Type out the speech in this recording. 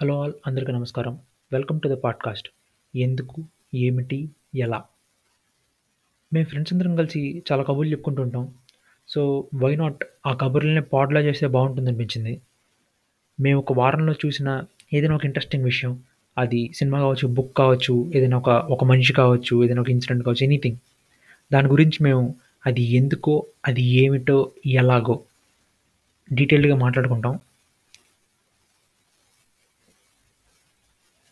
Hello all అందరికీ నమస్కారం. Welcome to the podcast. ఎందుకు? ఏమిటి? ఎలా? మేము ఫ్రెండ్స్ అందరం కలిసి చాలా కబుర్లు చెప్పుకుంటుంటాం సో వై నాట్ ఆ కబుర్లని పాడ్లా చేస్తే బాగుంటుంది అనిపించింది. మేము ఒక వారంలో చూసిన ఏదైనా ఒక ఇంట్రెస్టింగ్ విషయం. అది సినిమా కావచ్చు బుక్ కావచ్చు ఏదైనా ఒక ఒక మనిషి కావచ్చు ఏదైనా ఒక ఇన్సిడెంట్ కావచ్చు ఎనీథింగ్ దాని గురించి మేము అది ఎందుకో అది ఏమిటో ఎలాగో డీటెయిల్డ్గా మాట్లాడుకుంటాం.